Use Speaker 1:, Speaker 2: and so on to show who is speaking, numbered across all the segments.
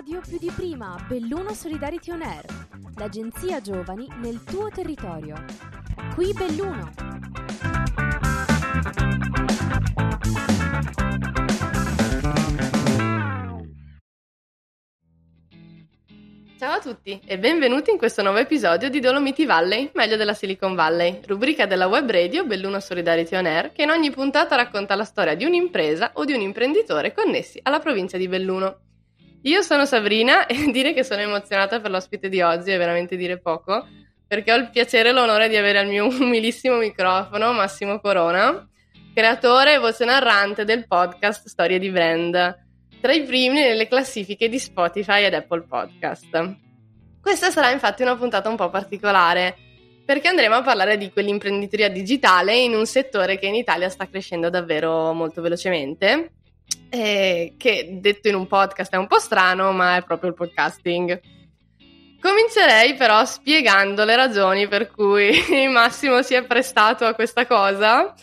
Speaker 1: radio più di prima, Belluno Solidarity On Air, l'agenzia giovani nel tuo territorio. Qui Belluno.
Speaker 2: Ciao a tutti e benvenuti in questo nuovo episodio di Dolomiti Valley, meglio della Silicon Valley, rubrica della web radio Belluno Solidarity On Air che in ogni puntata racconta la storia di un'impresa o di un imprenditore connessi alla provincia di Belluno. Io sono Sabrina e dire che sono emozionata per l'ospite di oggi è veramente dire poco, perché ho il piacere e l'onore di avere al mio umilissimo microfono Massimo Corona, creatore e voce narrante del podcast Storie di Brand, tra i primi nelle classifiche di Spotify ed Apple Podcast. Questa sarà infatti una puntata un po' particolare, perché andremo a parlare di quell'imprenditoria digitale in un settore che in Italia sta crescendo davvero molto velocemente eh, che detto in un podcast è un po' strano, ma è proprio il podcasting. Comincerei però spiegando le ragioni per cui Massimo si è prestato a questa cosa.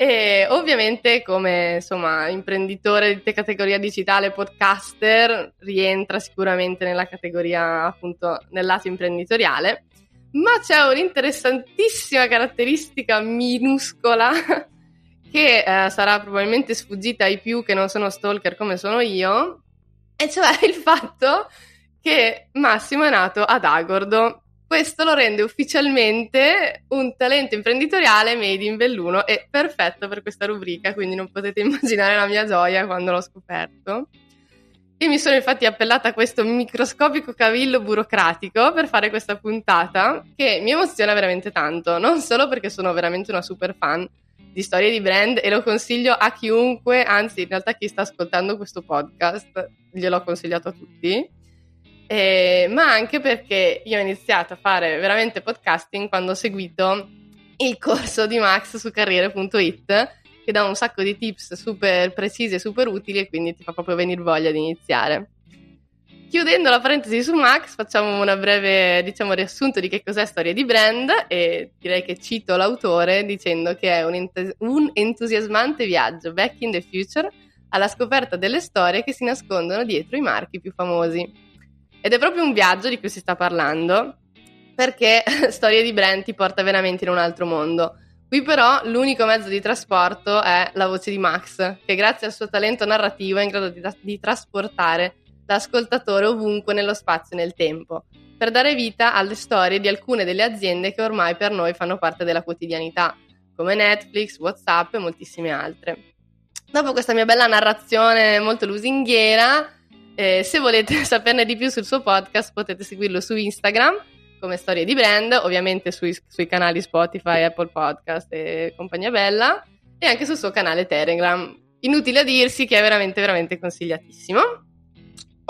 Speaker 2: E ovviamente, come insomma, imprenditore di categoria digitale podcaster, rientra sicuramente nella categoria appunto nel lato imprenditoriale. Ma c'è un'interessantissima caratteristica minuscola che eh, sarà probabilmente sfuggita ai più che non sono stalker come sono io, e cioè il fatto che Massimo è nato ad Agordo. Questo lo rende ufficialmente un talento imprenditoriale made in Belluno e perfetto per questa rubrica, quindi non potete immaginare la mia gioia quando l'ho scoperto. E mi sono infatti appellata a questo microscopico cavillo burocratico per fare questa puntata che mi emoziona veramente tanto, non solo perché sono veramente una super fan, di storie di brand e lo consiglio a chiunque, anzi in realtà chi sta ascoltando questo podcast gliel'ho consigliato a tutti, eh, ma anche perché io ho iniziato a fare veramente podcasting quando ho seguito il corso di Max su carriere.it che dà un sacco di tips super precisi e super utili e quindi ti fa proprio venire voglia di iniziare. Chiudendo la parentesi su Max, facciamo una breve, diciamo, riassunto di che cos'è Storia di Brand e direi che cito l'autore dicendo che è un, ent- un entusiasmante viaggio back in the future alla scoperta delle storie che si nascondono dietro i marchi più famosi. Ed è proprio un viaggio di cui si sta parlando, perché Storia di Brand ti porta veramente in un altro mondo. Qui però l'unico mezzo di trasporto è la voce di Max, che grazie al suo talento narrativo è in grado di, di trasportare da ascoltatore ovunque nello spazio e nel tempo, per dare vita alle storie di alcune delle aziende che ormai per noi fanno parte della quotidianità, come Netflix, WhatsApp e moltissime altre. Dopo questa mia bella narrazione molto lusinghiera, eh, se volete saperne di più sul suo podcast potete seguirlo su Instagram come Storie di Brand, ovviamente sui, sui canali Spotify, Apple Podcast e compagnia bella, e anche sul suo canale Telegram. Inutile a dirsi che è veramente, veramente consigliatissimo.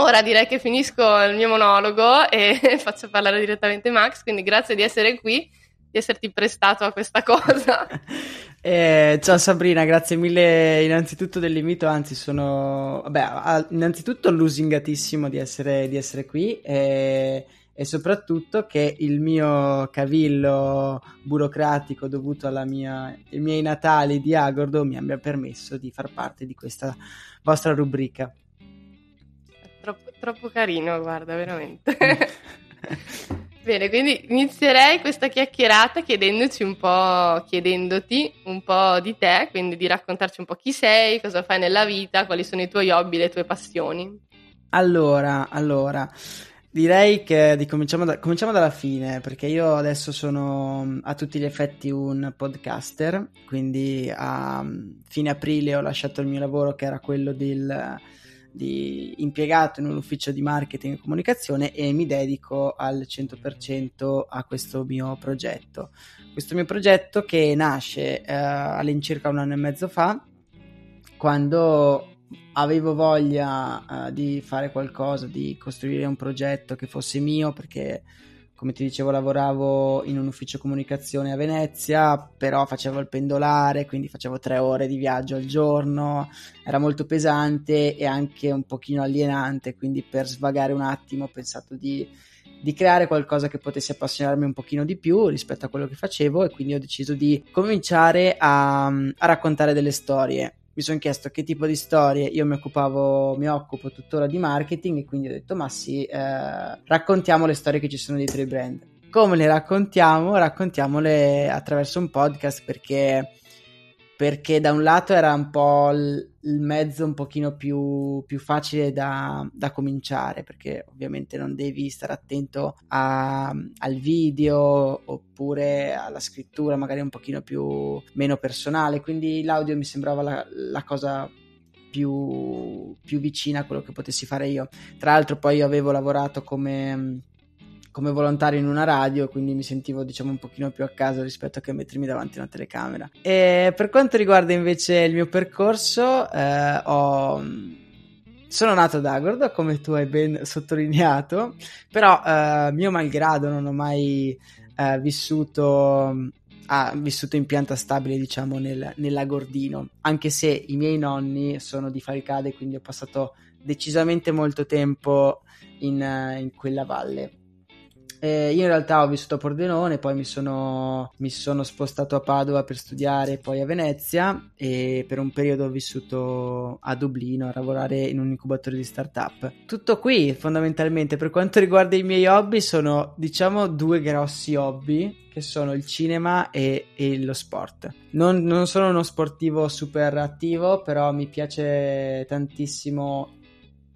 Speaker 2: Ora direi che finisco il mio monologo e faccio parlare direttamente Max, quindi grazie di essere qui, di esserti prestato a questa cosa.
Speaker 3: Eh, ciao Sabrina, grazie mille innanzitutto dell'invito, anzi sono vabbè, innanzitutto lusingatissimo di essere, di essere qui e, e, soprattutto che il mio cavillo burocratico dovuto mia, ai miei natali di Agordo mi abbia permesso di far parte di questa vostra rubrica.
Speaker 2: Troppo, carino, guarda, veramente. Bene, quindi inizierei questa chiacchierata chiedendoci un po', chiedendoti un po' di te, quindi di raccontarci un po' chi sei, cosa fai nella vita, quali sono i tuoi hobby, le tue passioni.
Speaker 3: Allora, allora, direi che cominciamo, da, cominciamo, dalla fine, perché io adesso sono a tutti gli effetti un podcaster, quindi a fine aprile ho lasciato il mio lavoro che era quello del di impiegato in un ufficio di marketing e comunicazione e mi dedico al 100% a questo mio progetto. Questo mio progetto che nasce eh, all'incirca un anno e mezzo fa, quando avevo voglia eh, di fare qualcosa, di costruire un progetto che fosse mio, perché come ti dicevo lavoravo in un ufficio comunicazione a Venezia, però facevo il pendolare, quindi facevo tre ore di viaggio al giorno, era molto pesante e anche un pochino alienante, quindi per svagare un attimo ho pensato di, di creare qualcosa che potesse appassionarmi un pochino di più rispetto a quello che facevo e quindi ho deciso di cominciare a, a raccontare delle storie mi sono chiesto che tipo di storie io mi occupavo, mi occupo tuttora di marketing e quindi ho detto ma sì, eh, raccontiamo le storie che ci sono dietro i brand. Come le raccontiamo? Raccontiamole attraverso un podcast perché perché da un lato era un po' il, mezzo un pochino più, più facile da, da, cominciare, perché ovviamente non devi stare attento a, al video oppure alla scrittura, magari un pochino più meno personale, quindi l'audio mi sembrava la, la cosa più, più vicina a quello che potessi fare io. Tra l'altro poi io avevo lavorato come come volontario in una radio, quindi mi sentivo diciamo un pochino più a casa rispetto a che mettermi davanti a una telecamera. E per quanto riguarda invece il mio percorso, eh, ho... sono nato ad Agordo, come tu hai ben sottolineato, però eh, mio malgrado non ho mai eh, vissuto ha vissuto in pianta stabile, diciamo, nel, nell'Agordino, anche se i miei nonni sono di Falcade, quindi ho passato decisamente molto tempo in, in quella valle. Eh, io in realtà ho vissuto a Pordenone, poi mi sono, mi sono, spostato a Padova per studiare, poi a Venezia e per un periodo ho vissuto a Dublino a lavorare in un incubatore di startup. Tutto qui fondamentalmente per quanto riguarda i miei hobby sono diciamo due grossi hobby sono il cinema e, e lo sport. Non, non sono uno sportivo super attivo, però mi piace tantissimo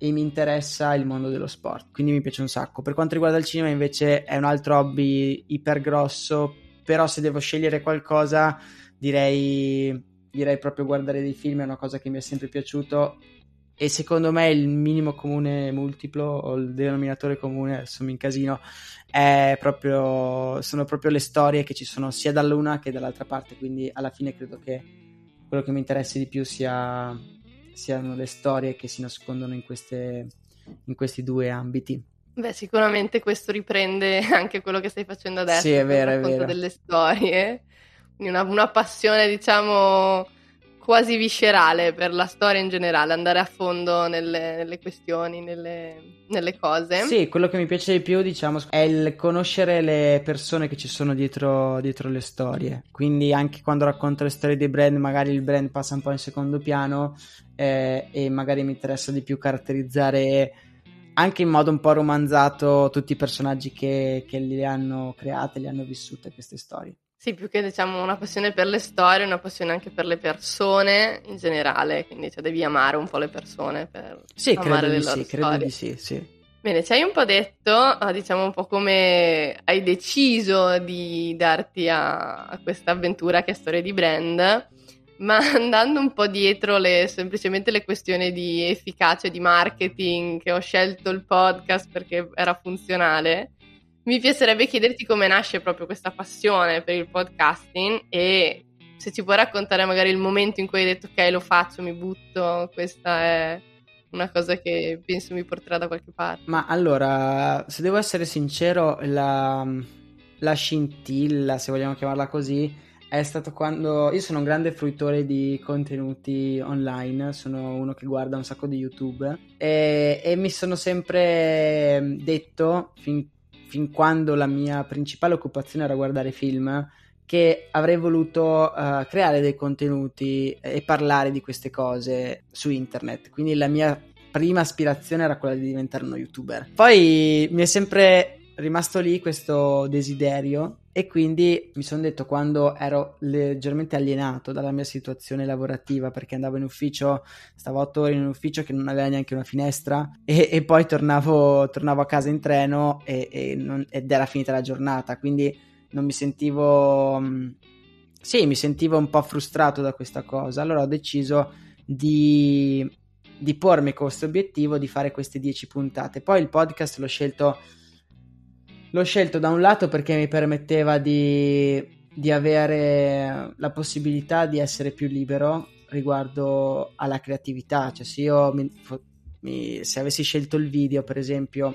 Speaker 3: e mi interessa il mondo dello sport, quindi mi piace un sacco. Per quanto riguarda il cinema invece è un altro hobby iper grosso, però se devo scegliere qualcosa direi, direi proprio guardare dei film, è una cosa che mi è sempre piaciuto e secondo me il minimo comune multiplo o il denominatore comune, adesso mi incasino, è proprio, sono proprio le storie che ci sono sia dall'una che dall'altra parte, quindi alla fine credo che quello che mi interessi di più sia siano le storie che si nascondono in, queste, in questi due ambiti.
Speaker 2: Beh, sicuramente questo riprende anche quello che stai facendo adesso.
Speaker 3: Sì, è vero, è vero.
Speaker 2: delle storie. Una, una passione, diciamo, quasi viscerale per la storia in generale, andare a fondo nelle, nelle questioni, nelle, nelle, cose.
Speaker 3: Sì, quello che mi piace di più, diciamo, è il conoscere le persone che ci sono dietro, dietro le storie. Quindi anche quando racconto le storie dei brand, magari il brand passa un po' in secondo piano eh, e magari mi interessa di più caratterizzare anche in modo un po' romanzato tutti i personaggi che, che li hanno create, li hanno vissute queste storie.
Speaker 2: Sì, più che diciamo una passione per le storie, una passione anche per le persone in generale, quindi cioè, devi amare un po' le persone per
Speaker 3: sì,
Speaker 2: amare le loro
Speaker 3: sì,
Speaker 2: storie.
Speaker 3: credo di sì, sì.
Speaker 2: Bene, ci hai un po' detto, ah, diciamo un po' come hai deciso di darti a, a questa avventura che è storia di brand, ma andando un po' dietro le, semplicemente le questioni di efficacia di marketing, che ho scelto il podcast perché era funzionale, mi piacerebbe chiederti come nasce proprio questa passione per il podcasting e se ci puoi raccontare magari il momento in cui hai detto ok lo faccio, mi butto, questa è una cosa che penso mi porterà da qualche parte.
Speaker 3: Ma allora, se devo essere sincero, la, la scintilla, se vogliamo chiamarla così, è stato quando io sono un grande fruitore di contenuti online, sono uno che guarda un sacco di YouTube e, e mi sono sempre detto fin fin quando la mia principale occupazione era guardare film, che avrei voluto uh, creare dei contenuti e parlare di queste cose su internet. Quindi la mia prima aspirazione era quella di diventare uno youtuber. Poi mi è sempre rimasto lì questo desiderio e quindi mi sono detto quando ero leggermente alienato dalla mia situazione lavorativa perché andavo in ufficio, stavo otto ore in un ufficio che non aveva neanche una finestra e, e poi tornavo, tornavo, a casa in treno e, e non, ed era finita la giornata, quindi non mi sentivo... Mm, sì, mi sentivo un po' frustrato da questa cosa, allora ho deciso di, di pormi questo obiettivo di fare queste 10 puntate. Poi il podcast l'ho scelto L'ho scelto da un lato perché mi permetteva di, di avere la possibilità di essere più libero riguardo alla creatività. Cioè, se io mi, mi, se avessi scelto il video, per esempio,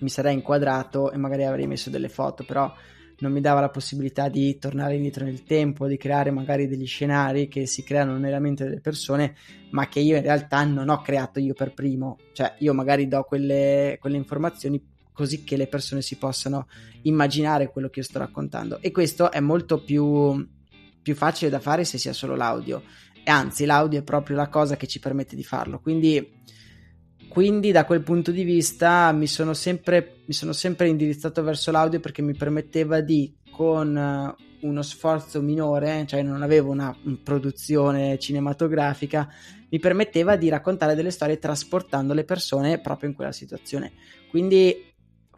Speaker 3: mi sarei inquadrato e magari avrei messo delle foto, però non mi dava la possibilità di tornare indietro nel tempo, di creare magari degli scenari che si creano nella mente delle persone, ma che io in realtà non ho creato io per primo. Cioè, io magari do quelle, quelle informazioni così che le persone si possano immaginare quello che io sto raccontando. E questo è molto più, più facile da fare se si ha solo l'audio. e anzi l'audio è proprio la cosa che ci permette di farlo. Quindi, quindi da quel punto di vista mi sono, sempre, mi sono sempre indirizzato verso l'audio perché mi permetteva di, con eh, uno sforzo minore, cioè non avevo una produzione cinematografica, mi permetteva di raccontare delle storie trasportando le persone proprio in quella situazione. Quindi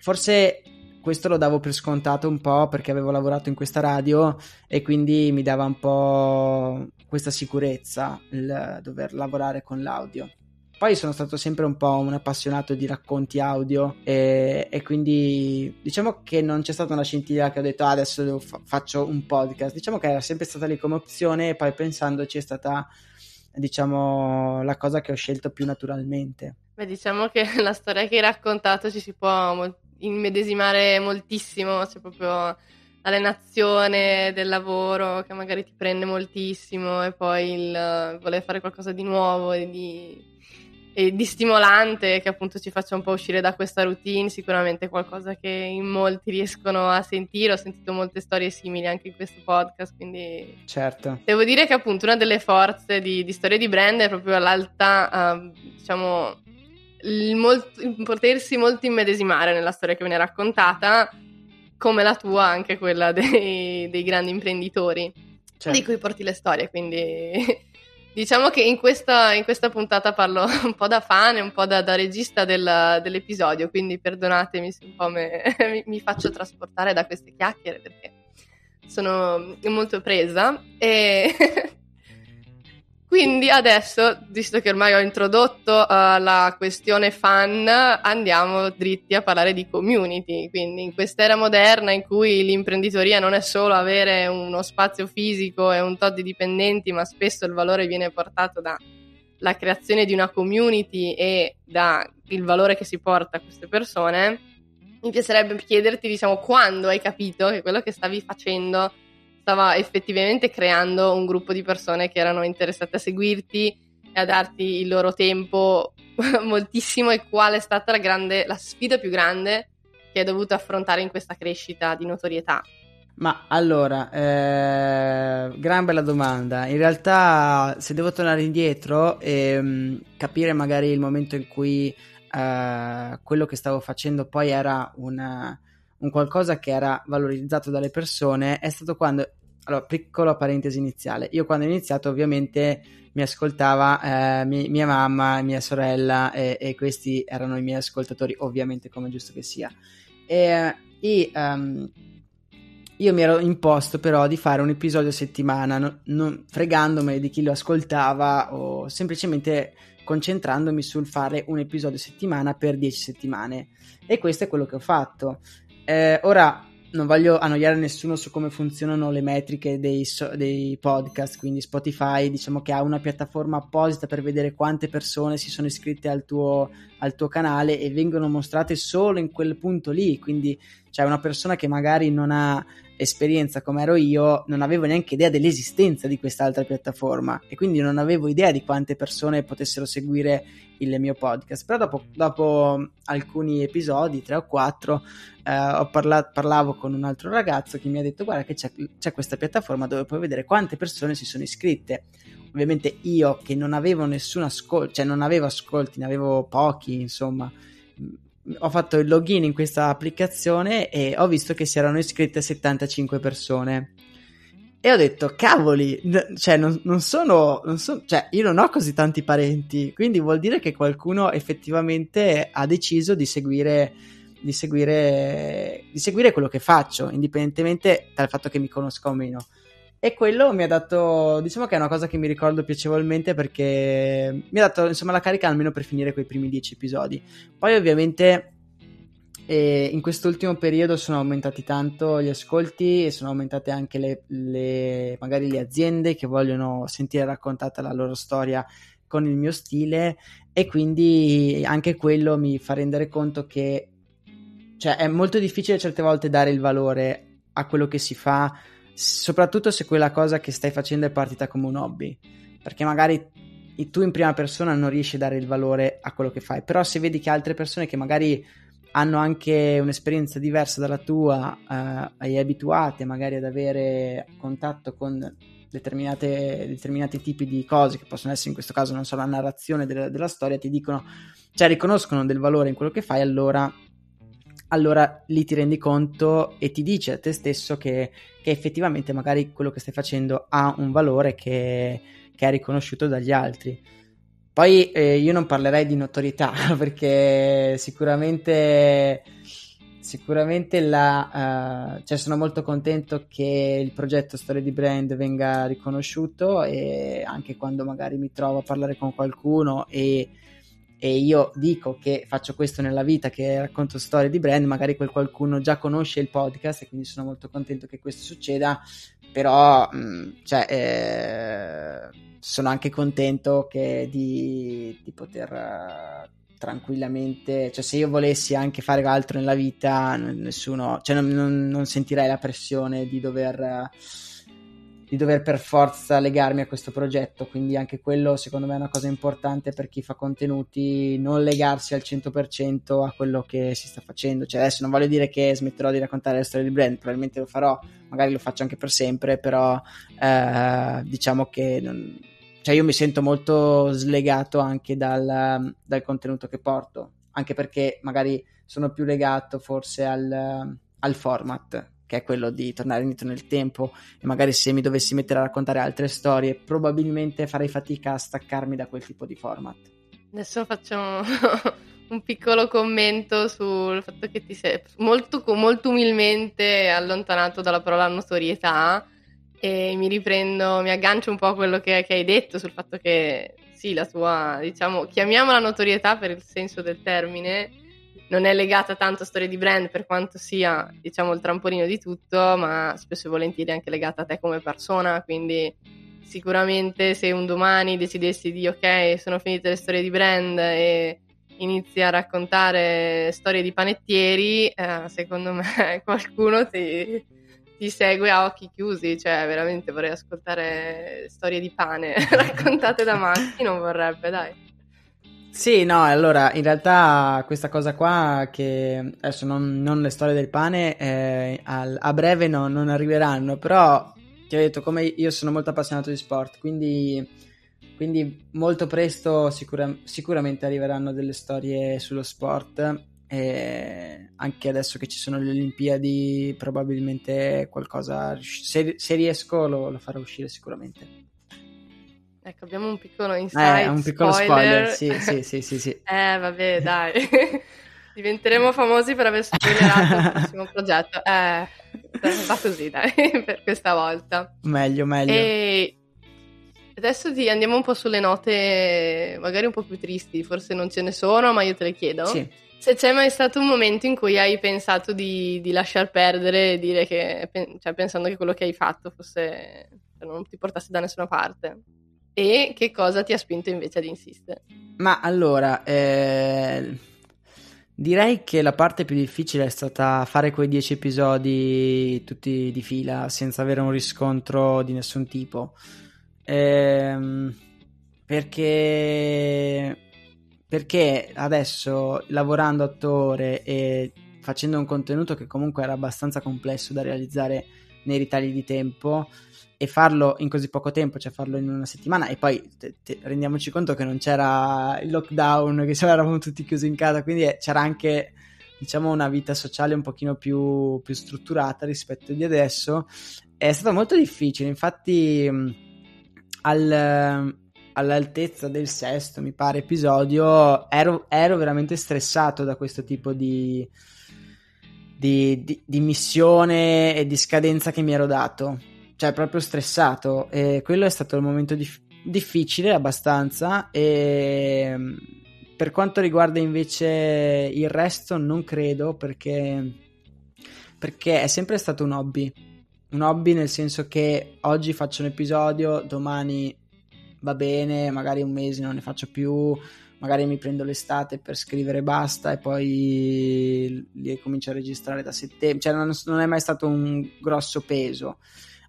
Speaker 3: forse questo lo davo per scontato un po' perché avevo lavorato in questa radio e quindi mi dava un po' questa sicurezza il dover lavorare con l'audio. Poi sono stato sempre un po' un appassionato di racconti audio e, e quindi diciamo che non c'è stata una scintilla che ho detto ah, adesso fa- faccio un podcast. Diciamo che era sempre stata lì come opzione e poi pensandoci è stata diciamo la cosa che ho scelto più naturalmente.
Speaker 2: Beh, diciamo che la storia che hai raccontato ci si può immedesimare moltissimo, c'è proprio l'allenazione del lavoro che magari ti prende moltissimo e poi il voler fare qualcosa di nuovo e di, e di stimolante che appunto ci faccia un po' uscire da questa routine, sicuramente qualcosa che in molti riescono a sentire, ho sentito molte storie simili anche in questo podcast, quindi
Speaker 3: certo.
Speaker 2: Devo dire che appunto una delle forze di, di storie di brand è proprio l'alta, uh, diciamo, il, molto, il potersi molto immedesimare nella storia che viene raccontata come la tua, anche quella dei, dei grandi imprenditori certo. di cui porti le storie. Quindi diciamo che in questa, in questa, puntata parlo un po' da fan e un po' da, da regista del, dell'episodio, quindi perdonatemi se un po' me, mi, mi faccio trasportare da queste chiacchiere perché sono molto presa. E Quindi adesso, visto che ormai ho introdotto uh, la questione fan, andiamo dritti a parlare di community. Quindi in quest'era moderna in cui l'imprenditoria non è solo avere uno spazio fisico e un tot di dipendenti, ma spesso il valore viene portato dalla creazione di una community e dal valore che si porta a queste persone, mi piacerebbe chiederti, diciamo, quando hai capito che quello che stavi facendo stava effettivamente creando un gruppo di persone che erano interessate a seguirti e a darti il loro tempo moltissimo e qual è stata la, grande, la sfida più grande che hai dovuto affrontare in questa crescita di notorietà?
Speaker 3: Ma allora, eh, gran bella domanda. In realtà, se devo tornare indietro e um, capire magari il momento in cui uh, quello che stavo facendo poi era una, un qualcosa che era valorizzato dalle persone è stato quando allora, piccola parentesi iniziale. Io quando ho iniziato, ovviamente, mi ascoltava eh, mia, mia, mamma, mia sorella, e, e, questi erano i miei ascoltatori, ovviamente, come giusto che sia. E, e um, io mi ero imposto però di fare un episodio a settimana, non, non, fregandomene di chi lo ascoltava o semplicemente concentrandomi sul fare un episodio a settimana per 10 settimane. E questo è quello che ho fatto. Eh, ora, non voglio annoiare nessuno su come funzionano le metriche dei, so- dei, podcast, quindi Spotify diciamo che ha una piattaforma apposita per vedere quante persone si sono iscritte al tuo, al tuo canale e vengono mostrate solo in quel punto lì, quindi c'è una persona che magari non ha esperienza come ero io, non avevo neanche idea dell'esistenza di quest'altra piattaforma e quindi non avevo idea di quante persone potessero seguire il mio podcast. Però dopo, dopo alcuni episodi, tre o quattro, eh, ho parla- parlavo con un altro ragazzo che mi ha detto guarda che c'è, c'è questa piattaforma dove puoi vedere quante persone si sono iscritte. Ovviamente io che non avevo nessun ascolto, cioè non avevo ascolti, ne avevo pochi, insomma, ho fatto il login in questa applicazione e ho visto che si erano iscritte 75 persone. E ho detto, cavoli, cioè, non, non, sono, non sono, cioè, io non ho così tanti parenti, quindi vuol dire che qualcuno effettivamente ha deciso di seguire, di seguire, di seguire quello che faccio, indipendentemente dal fatto che mi conosca o meno. E quello mi ha dato, diciamo che è una cosa che mi ricordo piacevolmente perché mi ha dato insomma la carica almeno per finire quei primi dieci episodi. Poi ovviamente eh, in quest'ultimo periodo sono aumentati tanto gli ascolti e sono aumentate anche le, le, magari le aziende che vogliono sentire raccontata la loro storia con il mio stile e quindi anche quello mi fa rendere conto che cioè, è molto difficile certe volte dare il valore a quello che si fa soprattutto se quella cosa che stai facendo è partita come un hobby, perché magari tu in prima persona non riesci a dare il valore a quello che fai, però se vedi che altre persone che magari hanno anche un'esperienza diversa dalla tua eh, e abituate magari ad avere contatto con determinati tipi di cose che possono essere in questo caso non solo la narrazione della, della storia, ti dicono, cioè riconoscono del valore in quello che fai, allora allora lì ti rendi conto e ti dice a te stesso che, che effettivamente magari quello che stai facendo ha un valore che, che è riconosciuto dagli altri. Poi eh, io non parlerei di notorietà perché sicuramente, sicuramente la, uh, cioè sono molto contento che il progetto Storia di Brand venga riconosciuto e anche quando magari mi trovo a parlare con qualcuno e e io dico che faccio questo nella vita, che racconto storie di brand, magari quel qualcuno già conosce il podcast e quindi sono molto contento che questo succeda, però mm, cioè, eh, sono anche contento che di, di poter uh, tranquillamente, cioè se io volessi anche fare altro nella vita, nessuno, cioè non, non, non sentirei la pressione di dover... Di dover per forza legarmi a questo progetto, quindi anche quello secondo me è una cosa importante per chi fa contenuti, non legarsi al 100% a quello che si sta facendo, cioè adesso non voglio dire che smetterò di raccontare le storie di brand, probabilmente lo farò, magari lo faccio anche per sempre, però eh, diciamo che non... cioè io mi sento molto slegato anche dal, dal contenuto che porto, anche perché magari sono più legato forse al, al format che è quello di tornare indietro nel tempo e magari se mi dovessi mettere a raccontare altre storie probabilmente farei fatica a staccarmi da quel tipo di format.
Speaker 2: Adesso faccio un piccolo commento sul fatto che ti sei molto, molto umilmente allontanato dalla parola notorietà e mi riprendo, mi aggancio un po' a quello che, che hai detto sul fatto che sì, la tua, diciamo, chiamiamola notorietà per il senso del termine, non è legata tanto a storie di brand per quanto sia, diciamo, il trampolino di tutto, ma spesso e volentieri anche legata a te come persona, quindi sicuramente se un domani decidessi di ok, sono finite le storie di brand e inizi a raccontare storie di panettieri, eh, secondo me qualcuno ti, ti segue a occhi chiusi, cioè veramente vorrei ascoltare storie di pane raccontate da Maxi, non vorrebbe, dai.
Speaker 3: Sì, no, allora in realtà questa cosa qua che adesso non, non le storie del pane eh, al, a breve no, non arriveranno, però ti ho detto come io sono molto appassionato di sport, quindi, quindi molto presto sicura, sicuramente arriveranno delle storie sullo sport e anche adesso che ci sono le Olimpiadi probabilmente qualcosa, se, se riesco lo, lo farò uscire sicuramente.
Speaker 2: Ecco, abbiamo un piccolo insight.
Speaker 3: Eh, un piccolo spoiler, spoiler. Sì, sì, sì, sì, sì.
Speaker 2: eh, vabbè, dai. Diventeremo famosi per aver spoilerato il prossimo progetto. Eh, va così, dai, per questa volta.
Speaker 3: Meglio, meglio.
Speaker 2: E adesso ti andiamo un po' sulle note, magari un po' più tristi, forse non ce ne sono, ma io te le chiedo.
Speaker 3: Sì.
Speaker 2: Se c'è mai stato un momento in cui hai pensato di, di lasciar perdere e dire che, cioè pensando che quello che hai fatto fosse, cioè, non ti portasse da nessuna parte e che cosa ti ha spinto invece ad insistere?
Speaker 3: Ma allora, eh, direi che la parte più difficile è stata fare quei dieci episodi tutti di fila senza avere un riscontro di nessun tipo. Eh, perché, perché adesso lavorando attore e facendo un contenuto che comunque era abbastanza complesso da realizzare nei ritagli di tempo, e farlo in così poco tempo, cioè farlo in una settimana e poi te, te, rendiamoci conto che non c'era il lockdown, che eravamo tutti chiusi in casa, quindi eh, c'era anche diciamo una vita sociale un pochino più, più strutturata rispetto di adesso. È stato molto difficile, infatti al, all'altezza del sesto, mi pare, episodio ero, ero veramente stressato da questo tipo di, di, di, di missione e di scadenza che mi ero dato cioè proprio stressato. E quello è stato il momento dif- difficile abbastanza. E mm, per quanto riguarda invece il resto non credo perché perché è sempre stato un hobby. Un hobby nel senso che oggi faccio un episodio domani va bene magari un mese non ne faccio più magari mi prendo l'estate per scrivere basta e poi li comincio a registrare da settembre cioè non, non è mai stato un grosso peso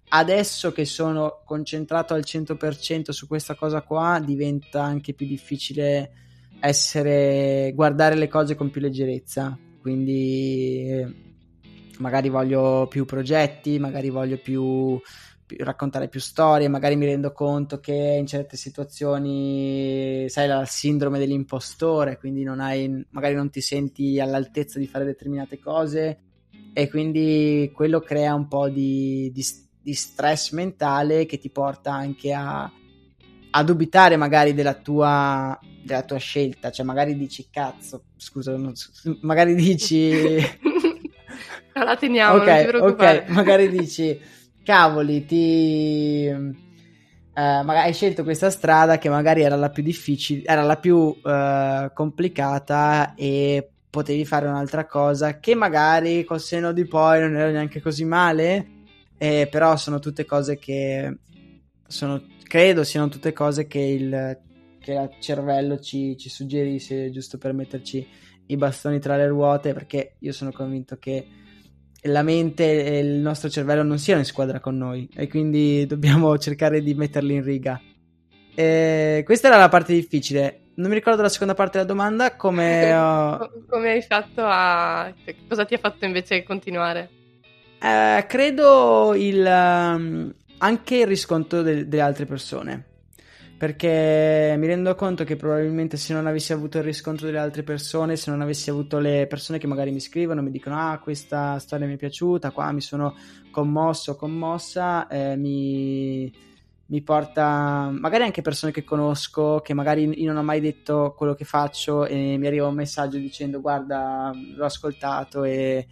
Speaker 3: adesso che sono concentrato al 100% su questa cosa qua diventa anche più difficile essere guardare le cose con più leggerezza. Quindi magari voglio più progetti, magari voglio più, più, raccontare più storie, magari mi rendo conto che in certe situazioni sai la sindrome dell'impostore, quindi non hai, magari non ti senti all'altezza di fare determinate cose. E quindi quello crea un po' di, di, di stress mentale che ti porta anche a, a dubitare magari della tua, della tua scelta, cioè magari dici cazzo, scusa, non, magari dici
Speaker 2: la teniamo,
Speaker 3: ok, ok, magari dici cavoli, ti magari hai scelto questa strada che magari era la più difficile, era la più eh, complicata e potevi fare un'altra cosa che magari col seno di poi non era neanche così male, eh, però sono tutte cose che sono, credo siano tutte cose che il, che il cervello ci, ci suggerisce giusto per metterci i bastoni tra le ruote perché io sono convinto che la mente e il nostro cervello non siano in squadra con noi e quindi dobbiamo cercare di metterli in riga. E questa era la parte difficile. Non mi ricordo la seconda parte della domanda, come...
Speaker 2: Come hai fatto a... cosa ti ha fatto invece continuare?
Speaker 3: Eh, credo il, um, anche il riscontro de- delle altre persone. Perché mi rendo conto che probabilmente se non avessi avuto il riscontro delle altre persone, se non avessi avuto le persone che magari mi scrivono, mi dicono ah questa storia mi è piaciuta, qua mi sono commosso, commossa, eh, mi, mi porta magari anche persone che conosco, che magari io non ho mai detto quello che faccio e mi arriva un messaggio dicendo guarda l'ho ascoltato e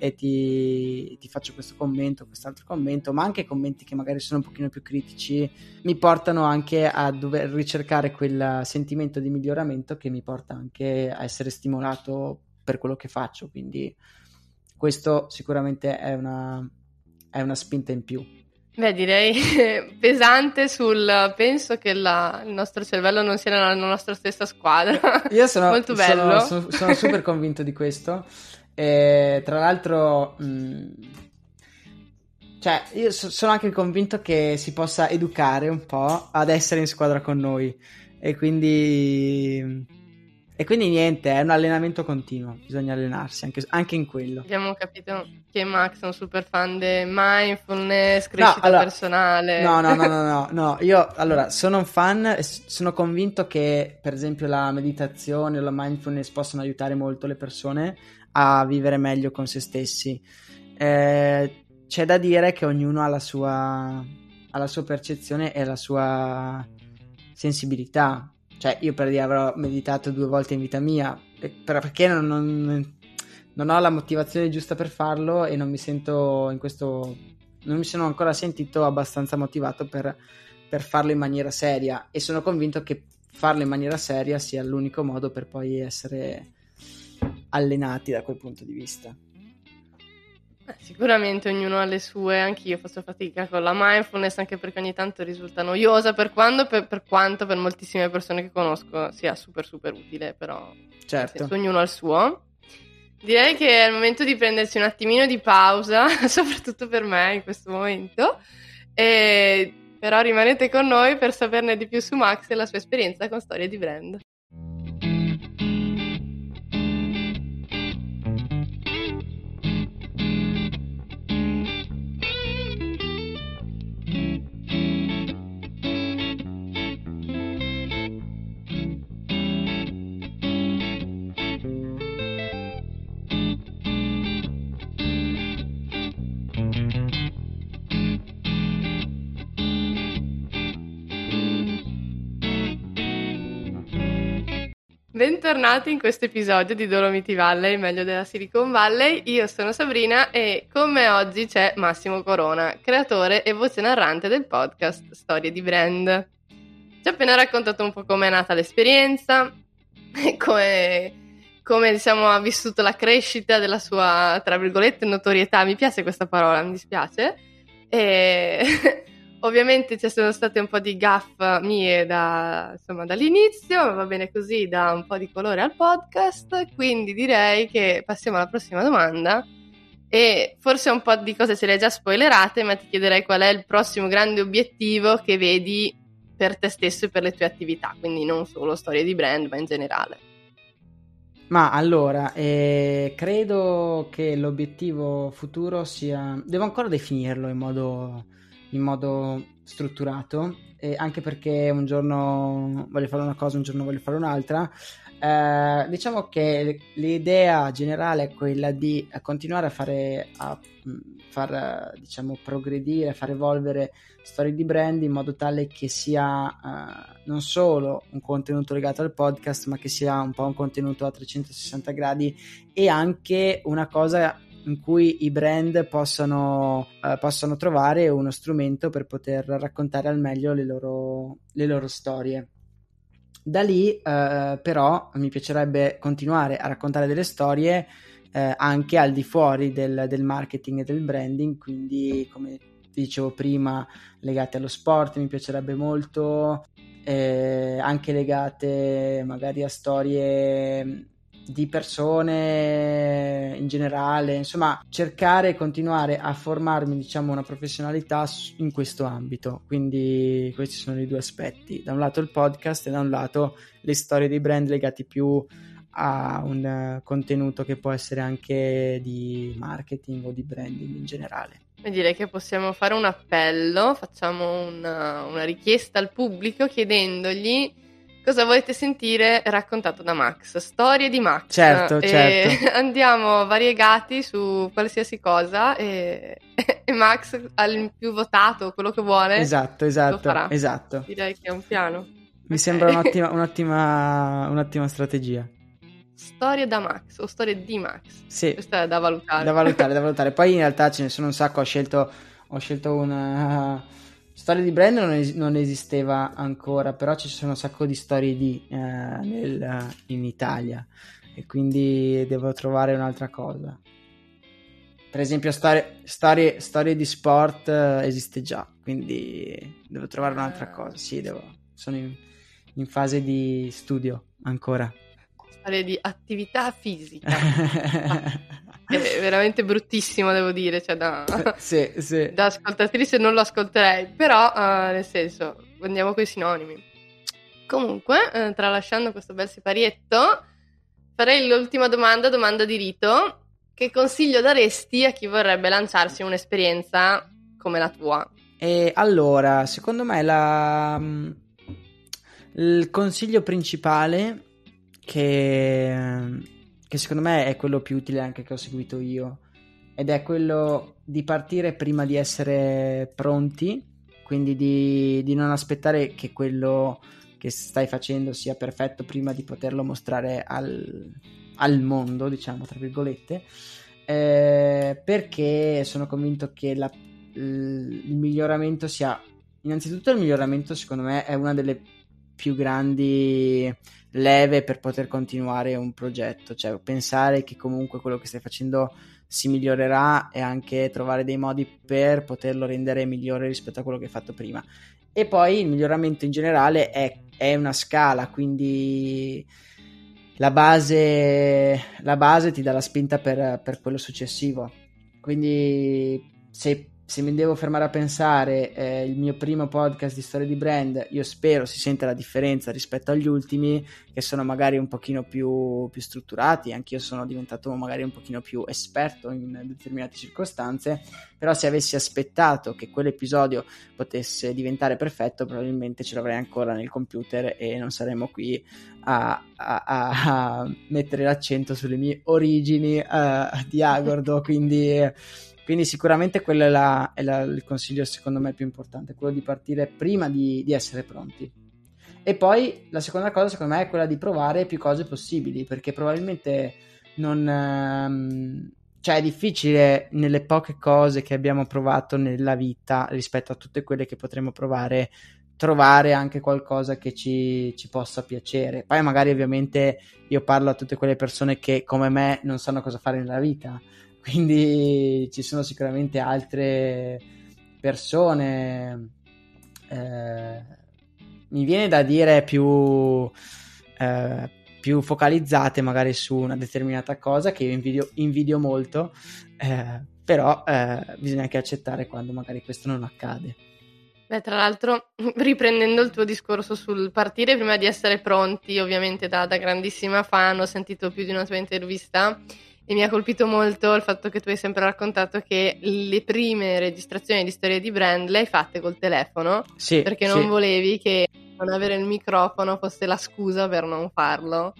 Speaker 3: e ti, ti, faccio questo commento, quest'altro commento, ma anche commenti che magari sono un pochino più critici, mi portano anche a dover ricercare quel sentimento di miglioramento che mi porta anche a essere stimolato per quello che faccio. Quindi questo sicuramente è una, è una spinta in più.
Speaker 2: Beh, direi pesante sul penso che la, il nostro cervello non sia nella nostra stessa squadra.
Speaker 3: Io sono, Molto bello. Sono, sono, sono super convinto di questo. E, tra l'altro, mh, mm, cioè, io so, sono anche convinto che si possa educare un po' ad essere in squadra con noi. E quindi. E quindi niente, è un allenamento continuo, bisogna allenarsi anche, anche, in quello.
Speaker 2: Abbiamo capito che Max è un super fan di mindfulness, crescita no, allora, personale.
Speaker 3: No, no, no, no, no, no, io allora sono un fan e sono convinto che per esempio la meditazione o la mindfulness possano aiutare molto le persone a vivere meglio con se stessi. Eh, c'è da dire che ognuno ha la sua, ha la sua percezione e la sua sensibilità. Cioè, io per dire avrò meditato due volte in vita mia, perché non, non, non ho la motivazione giusta per farlo e non mi sento in questo. Non mi sono ancora sentito abbastanza motivato per, per farlo in maniera seria e sono convinto che farlo in maniera seria sia l'unico modo per poi essere allenati da quel punto di vista.
Speaker 2: Eh, sicuramente ognuno ha le sue, anch'io faccio fatica con la mindfulness anche perché ogni tanto risulta noiosa per, quando, per, per quanto per moltissime persone che conosco sia super super utile, però
Speaker 3: certo.
Speaker 2: senso, ognuno ha il suo. Direi che è il momento di prendersi un attimino di pausa, soprattutto per me in questo momento, e, però rimanete con noi per saperne di più su Max e la sua esperienza con storie di brand. Bentornati in questo episodio di Dolomiti Valley, meglio della Silicon Valley. Io sono Sabrina e con me oggi c'è Massimo Corona, creatore e voce narrante del podcast Storie di Brand. Ci ha appena raccontato un po' come è nata l'esperienza, come, come diciamo, ha vissuto la crescita della sua, tra virgolette, notorietà. Mi piace questa parola, mi dispiace. E Ovviamente ci sono state un po' di gaff mie da, insomma, dall'inizio, ma va bene così, dà un po' di colore al podcast, quindi direi che passiamo alla prossima domanda e forse un po' di cose ce le hai già spoilerate, ma ti chiederei qual è il prossimo grande obiettivo che vedi per te stesso e per le tue attività, quindi non solo storie di brand, ma in generale.
Speaker 3: Ma allora, eh, credo che l'obiettivo futuro sia... Devo ancora definirlo in modo, in modo strutturato, eh, anche perché un giorno voglio fare una cosa, un giorno voglio fare un'altra. Eh, diciamo che l'idea generale è quella di continuare a fare, a far diciamo progredire, far evolvere storie di brand in modo tale che sia uh, non solo un contenuto legato al podcast, ma che sia un po' un contenuto a 360 gradi e anche una cosa in cui i brand possano, uh, possano trovare uno strumento per poter raccontare al meglio le loro, le loro storie. Da lì, uh, però, mi piacerebbe continuare a raccontare delle storie eh, anche al di fuori del, del, marketing e del branding, quindi come dicevo prima, legate allo sport, mi piacerebbe molto, eh, anche legate magari a storie di persone in generale, insomma, cercare e continuare a formarmi, diciamo, una professionalità in questo ambito. Quindi questi sono i due aspetti, da un lato il podcast e da un lato le storie dei brand legati più a un contenuto che può essere anche di marketing o di branding in generale.
Speaker 2: Direi che possiamo fare un appello, facciamo una, una richiesta al pubblico chiedendogli cosa volete sentire raccontato da Max, storie di Max.
Speaker 3: Certo,
Speaker 2: e
Speaker 3: certo.
Speaker 2: Andiamo variegati su qualsiasi cosa e, e, Max al più votato, quello che vuole.
Speaker 3: Esatto, esatto, esatto.
Speaker 2: Direi che è un piano.
Speaker 3: Mi okay. sembra un'ottima, un'ottima, un'ottima strategia
Speaker 2: storie da Max o storie di Max.
Speaker 3: Sì.
Speaker 2: Questa è da valutare.
Speaker 3: Da valutare, da valutare. Poi in realtà ce ne sono un sacco. Ho scelto, ho scelto una. Storia di brand non, es- non, esisteva ancora, però ci sono un sacco di storie di, uh, nel, in Italia e quindi devo trovare un'altra cosa. Per esempio, storie, storie, storie di sport uh, esiste già, quindi devo trovare un'altra ah. cosa. Sì, devo, sono in, in fase di studio ancora
Speaker 2: fare di attività fisica. è veramente bruttissimo, devo dire. Cioè, da,
Speaker 3: sì, sì.
Speaker 2: da ascoltatrice non lo ascolterei, però uh, nel senso, andiamo con i sinonimi. Comunque, uh, tralasciando questo bel siparietto, farei l'ultima domanda, domanda di rito. Che consiglio daresti a chi vorrebbe lanciarsi in un'esperienza come la tua?
Speaker 3: E allora, secondo me la... Mm, il consiglio principale che, che secondo me è quello più utile anche che ho seguito io. Ed è quello di partire prima di essere pronti, quindi di, di, non aspettare che quello che stai facendo sia perfetto prima di poterlo mostrare al, al mondo, diciamo, tra virgolette, eh, perché sono convinto che la, il miglioramento sia, innanzitutto il miglioramento secondo me è una delle più grandi leve per poter continuare un progetto, cioè pensare che comunque quello che stai facendo si migliorerà e anche trovare dei modi per poterlo rendere migliore rispetto a quello che hai fatto prima. E poi il miglioramento in generale è, è una scala, quindi la base, la base ti dà la spinta per, per quello successivo. Quindi se se mi devo fermare a pensare, eh, il mio primo podcast di storia di brand, io spero si sente la differenza rispetto agli ultimi, che sono magari un pochino più, più strutturati, anch'io sono diventato magari un pochino più esperto in determinate circostanze, però se avessi aspettato che quell'episodio potesse diventare perfetto, probabilmente ce l'avrei ancora nel computer e non saremmo qui a, a, a mettere l'accento sulle mie origini uh, di Agordo, quindi quindi sicuramente quello è, la, è la, il consiglio secondo me più importante, quello di partire prima di, di, essere pronti. E poi la seconda cosa secondo me è quella di provare più cose possibili, perché probabilmente non... Ehm, cioè è difficile nelle poche cose che abbiamo provato nella vita rispetto a tutte quelle che potremo provare trovare anche qualcosa che ci, ci, possa piacere. Poi magari ovviamente io parlo a tutte quelle persone che come me non sanno cosa fare nella vita, quindi ci sono sicuramente altre persone eh, mi viene da dire più, eh, più focalizzate magari su una determinata cosa che io invidio, invidio molto eh, però eh, bisogna anche accettare quando magari questo non accade.
Speaker 2: Beh, tra l'altro, riprendendo il tuo discorso sul partire prima di essere pronti, ovviamente da, da grandissima fan, ho sentito più di una tua intervista e mi ha colpito molto il fatto che tu hai sempre raccontato che le prime registrazioni di storie di brand le hai fatte col telefono
Speaker 3: Sì,
Speaker 2: perché non
Speaker 3: sì.
Speaker 2: volevi che non avere il microfono fosse la scusa per non farlo.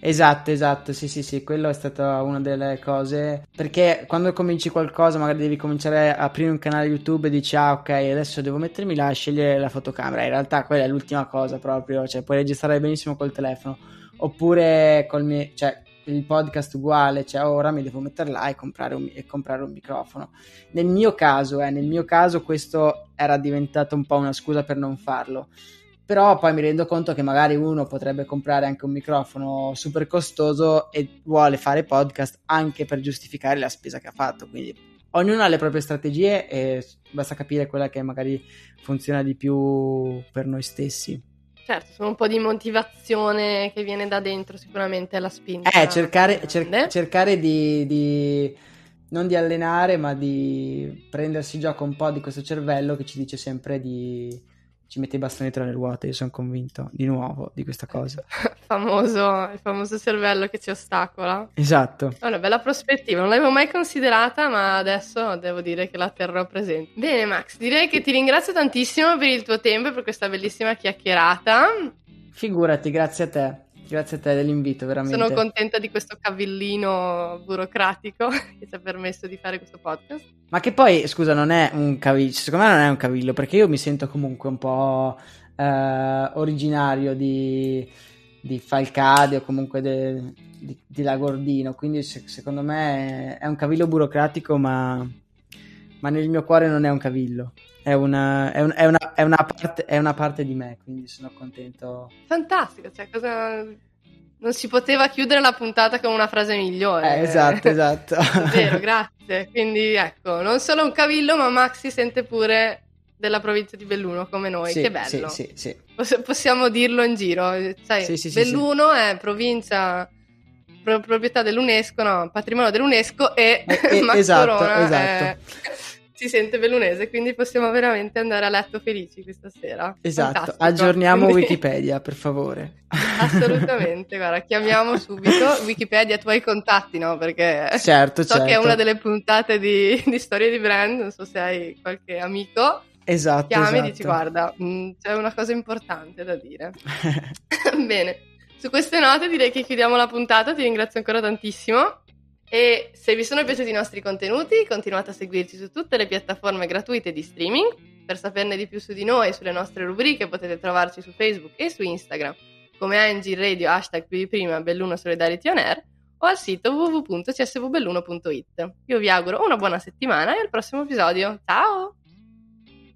Speaker 3: Esatto, esatto, sì, sì, sì, quello è stata una delle cose, perché quando cominci qualcosa, magari devi cominciare a aprire un canale YouTube e dici, ah, ok, adesso devo mettermi là a scegliere la fotocamera, in realtà quella è l'ultima cosa proprio, cioè puoi registrare benissimo col telefono, oppure col mio, cioè il podcast uguale, cioè ora mi devo mettere là e comprare un, e comprare un microfono. Nel mio caso, eh, nel mio caso questo era diventato un po' una scusa per non farlo. Però poi mi rendo conto che magari uno potrebbe comprare anche un microfono super costoso e vuole fare podcast anche per giustificare la spesa che ha fatto. Quindi ognuno ha le proprie strategie e basta capire quella che magari funziona di più per noi stessi.
Speaker 2: Certo, sono un po' di motivazione che viene da dentro, sicuramente la spinta.
Speaker 3: Eh, cercare, cer- cercare di, di- non di allenare, ma di prendersi gioco un po' di questo cervello che ci dice sempre di ci mette i bastoni tra le ruote. Io sono convinto di nuovo di questa cosa.
Speaker 2: famoso, il famoso cervello che ci ostacola.
Speaker 3: Esatto.
Speaker 2: È una bella prospettiva, non l'avevo mai considerata, ma adesso devo dire che la terrò presente. Bene, Max, direi che ti ringrazio tantissimo per il tuo tempo e per questa bellissima chiacchierata.
Speaker 3: Figurati, grazie a te. Grazie a te dell'invito, veramente.
Speaker 2: Sono contenta di questo cavillino burocratico che ci ha permesso di fare questo podcast.
Speaker 3: Ma che poi, scusa, non è un cavillo, secondo me non è un cavillo, perché io mi sento comunque un po' eh, originario di, di Falcade o comunque de- di, di Lagordino, quindi se- secondo me è un cavillo burocratico, ma, ma nel mio cuore non è un cavillo, è una, è un- è una- è una parte, è una parte di me, quindi sono contento.
Speaker 2: Fantastico, cioè cosa... Non si poteva chiudere la puntata con una frase migliore.
Speaker 3: Eh, esatto, esatto.
Speaker 2: Vero, grazie. Quindi ecco, non solo un cavillo, ma Max si sente pure della provincia di Belluno come noi.
Speaker 3: Sì,
Speaker 2: che bello.
Speaker 3: Sì, sì.
Speaker 2: Poss- possiamo dirlo in giro. Sai, Belluno è provincia pro- proprietà dell'UNESCO, no, patrimonio dell'UNESCO e
Speaker 3: Eh, eh,
Speaker 2: Max
Speaker 3: esatto,
Speaker 2: Corona
Speaker 3: esatto.
Speaker 2: è- si sente bellunese, quindi possiamo veramente andare a letto felici questa sera.
Speaker 3: Esatto,
Speaker 2: Fantastico.
Speaker 3: aggiorniamo
Speaker 2: Quindi-
Speaker 3: Wikipedia, per favore.
Speaker 2: Assolutamente, guarda, chiamiamo subito Wikipedia, tu hai i contatti, no? Perché
Speaker 3: Certo,
Speaker 2: so
Speaker 3: certo.
Speaker 2: che è una delle puntate di, di storie di brand, non so se hai qualche amico,
Speaker 3: Esatto,
Speaker 2: chiami
Speaker 3: esatto.
Speaker 2: e dici guarda, mh, c'è una cosa importante da dire. Bene, su queste note direi che chiudiamo la puntata, ti ringrazio ancora tantissimo e se vi sono piaciuti i nostri contenuti continuate a seguirci su tutte le piattaforme gratuite di streaming. Per saperne di più su di noi e sulle nostre rubriche potete trovarci su Facebook e su Instagram come ANG Radio hashtag più di prima Belluno Solidarity On Air o al sito www.csvbelluno.it. Io vi auguro una buona settimana e al prossimo episodio. Ciao!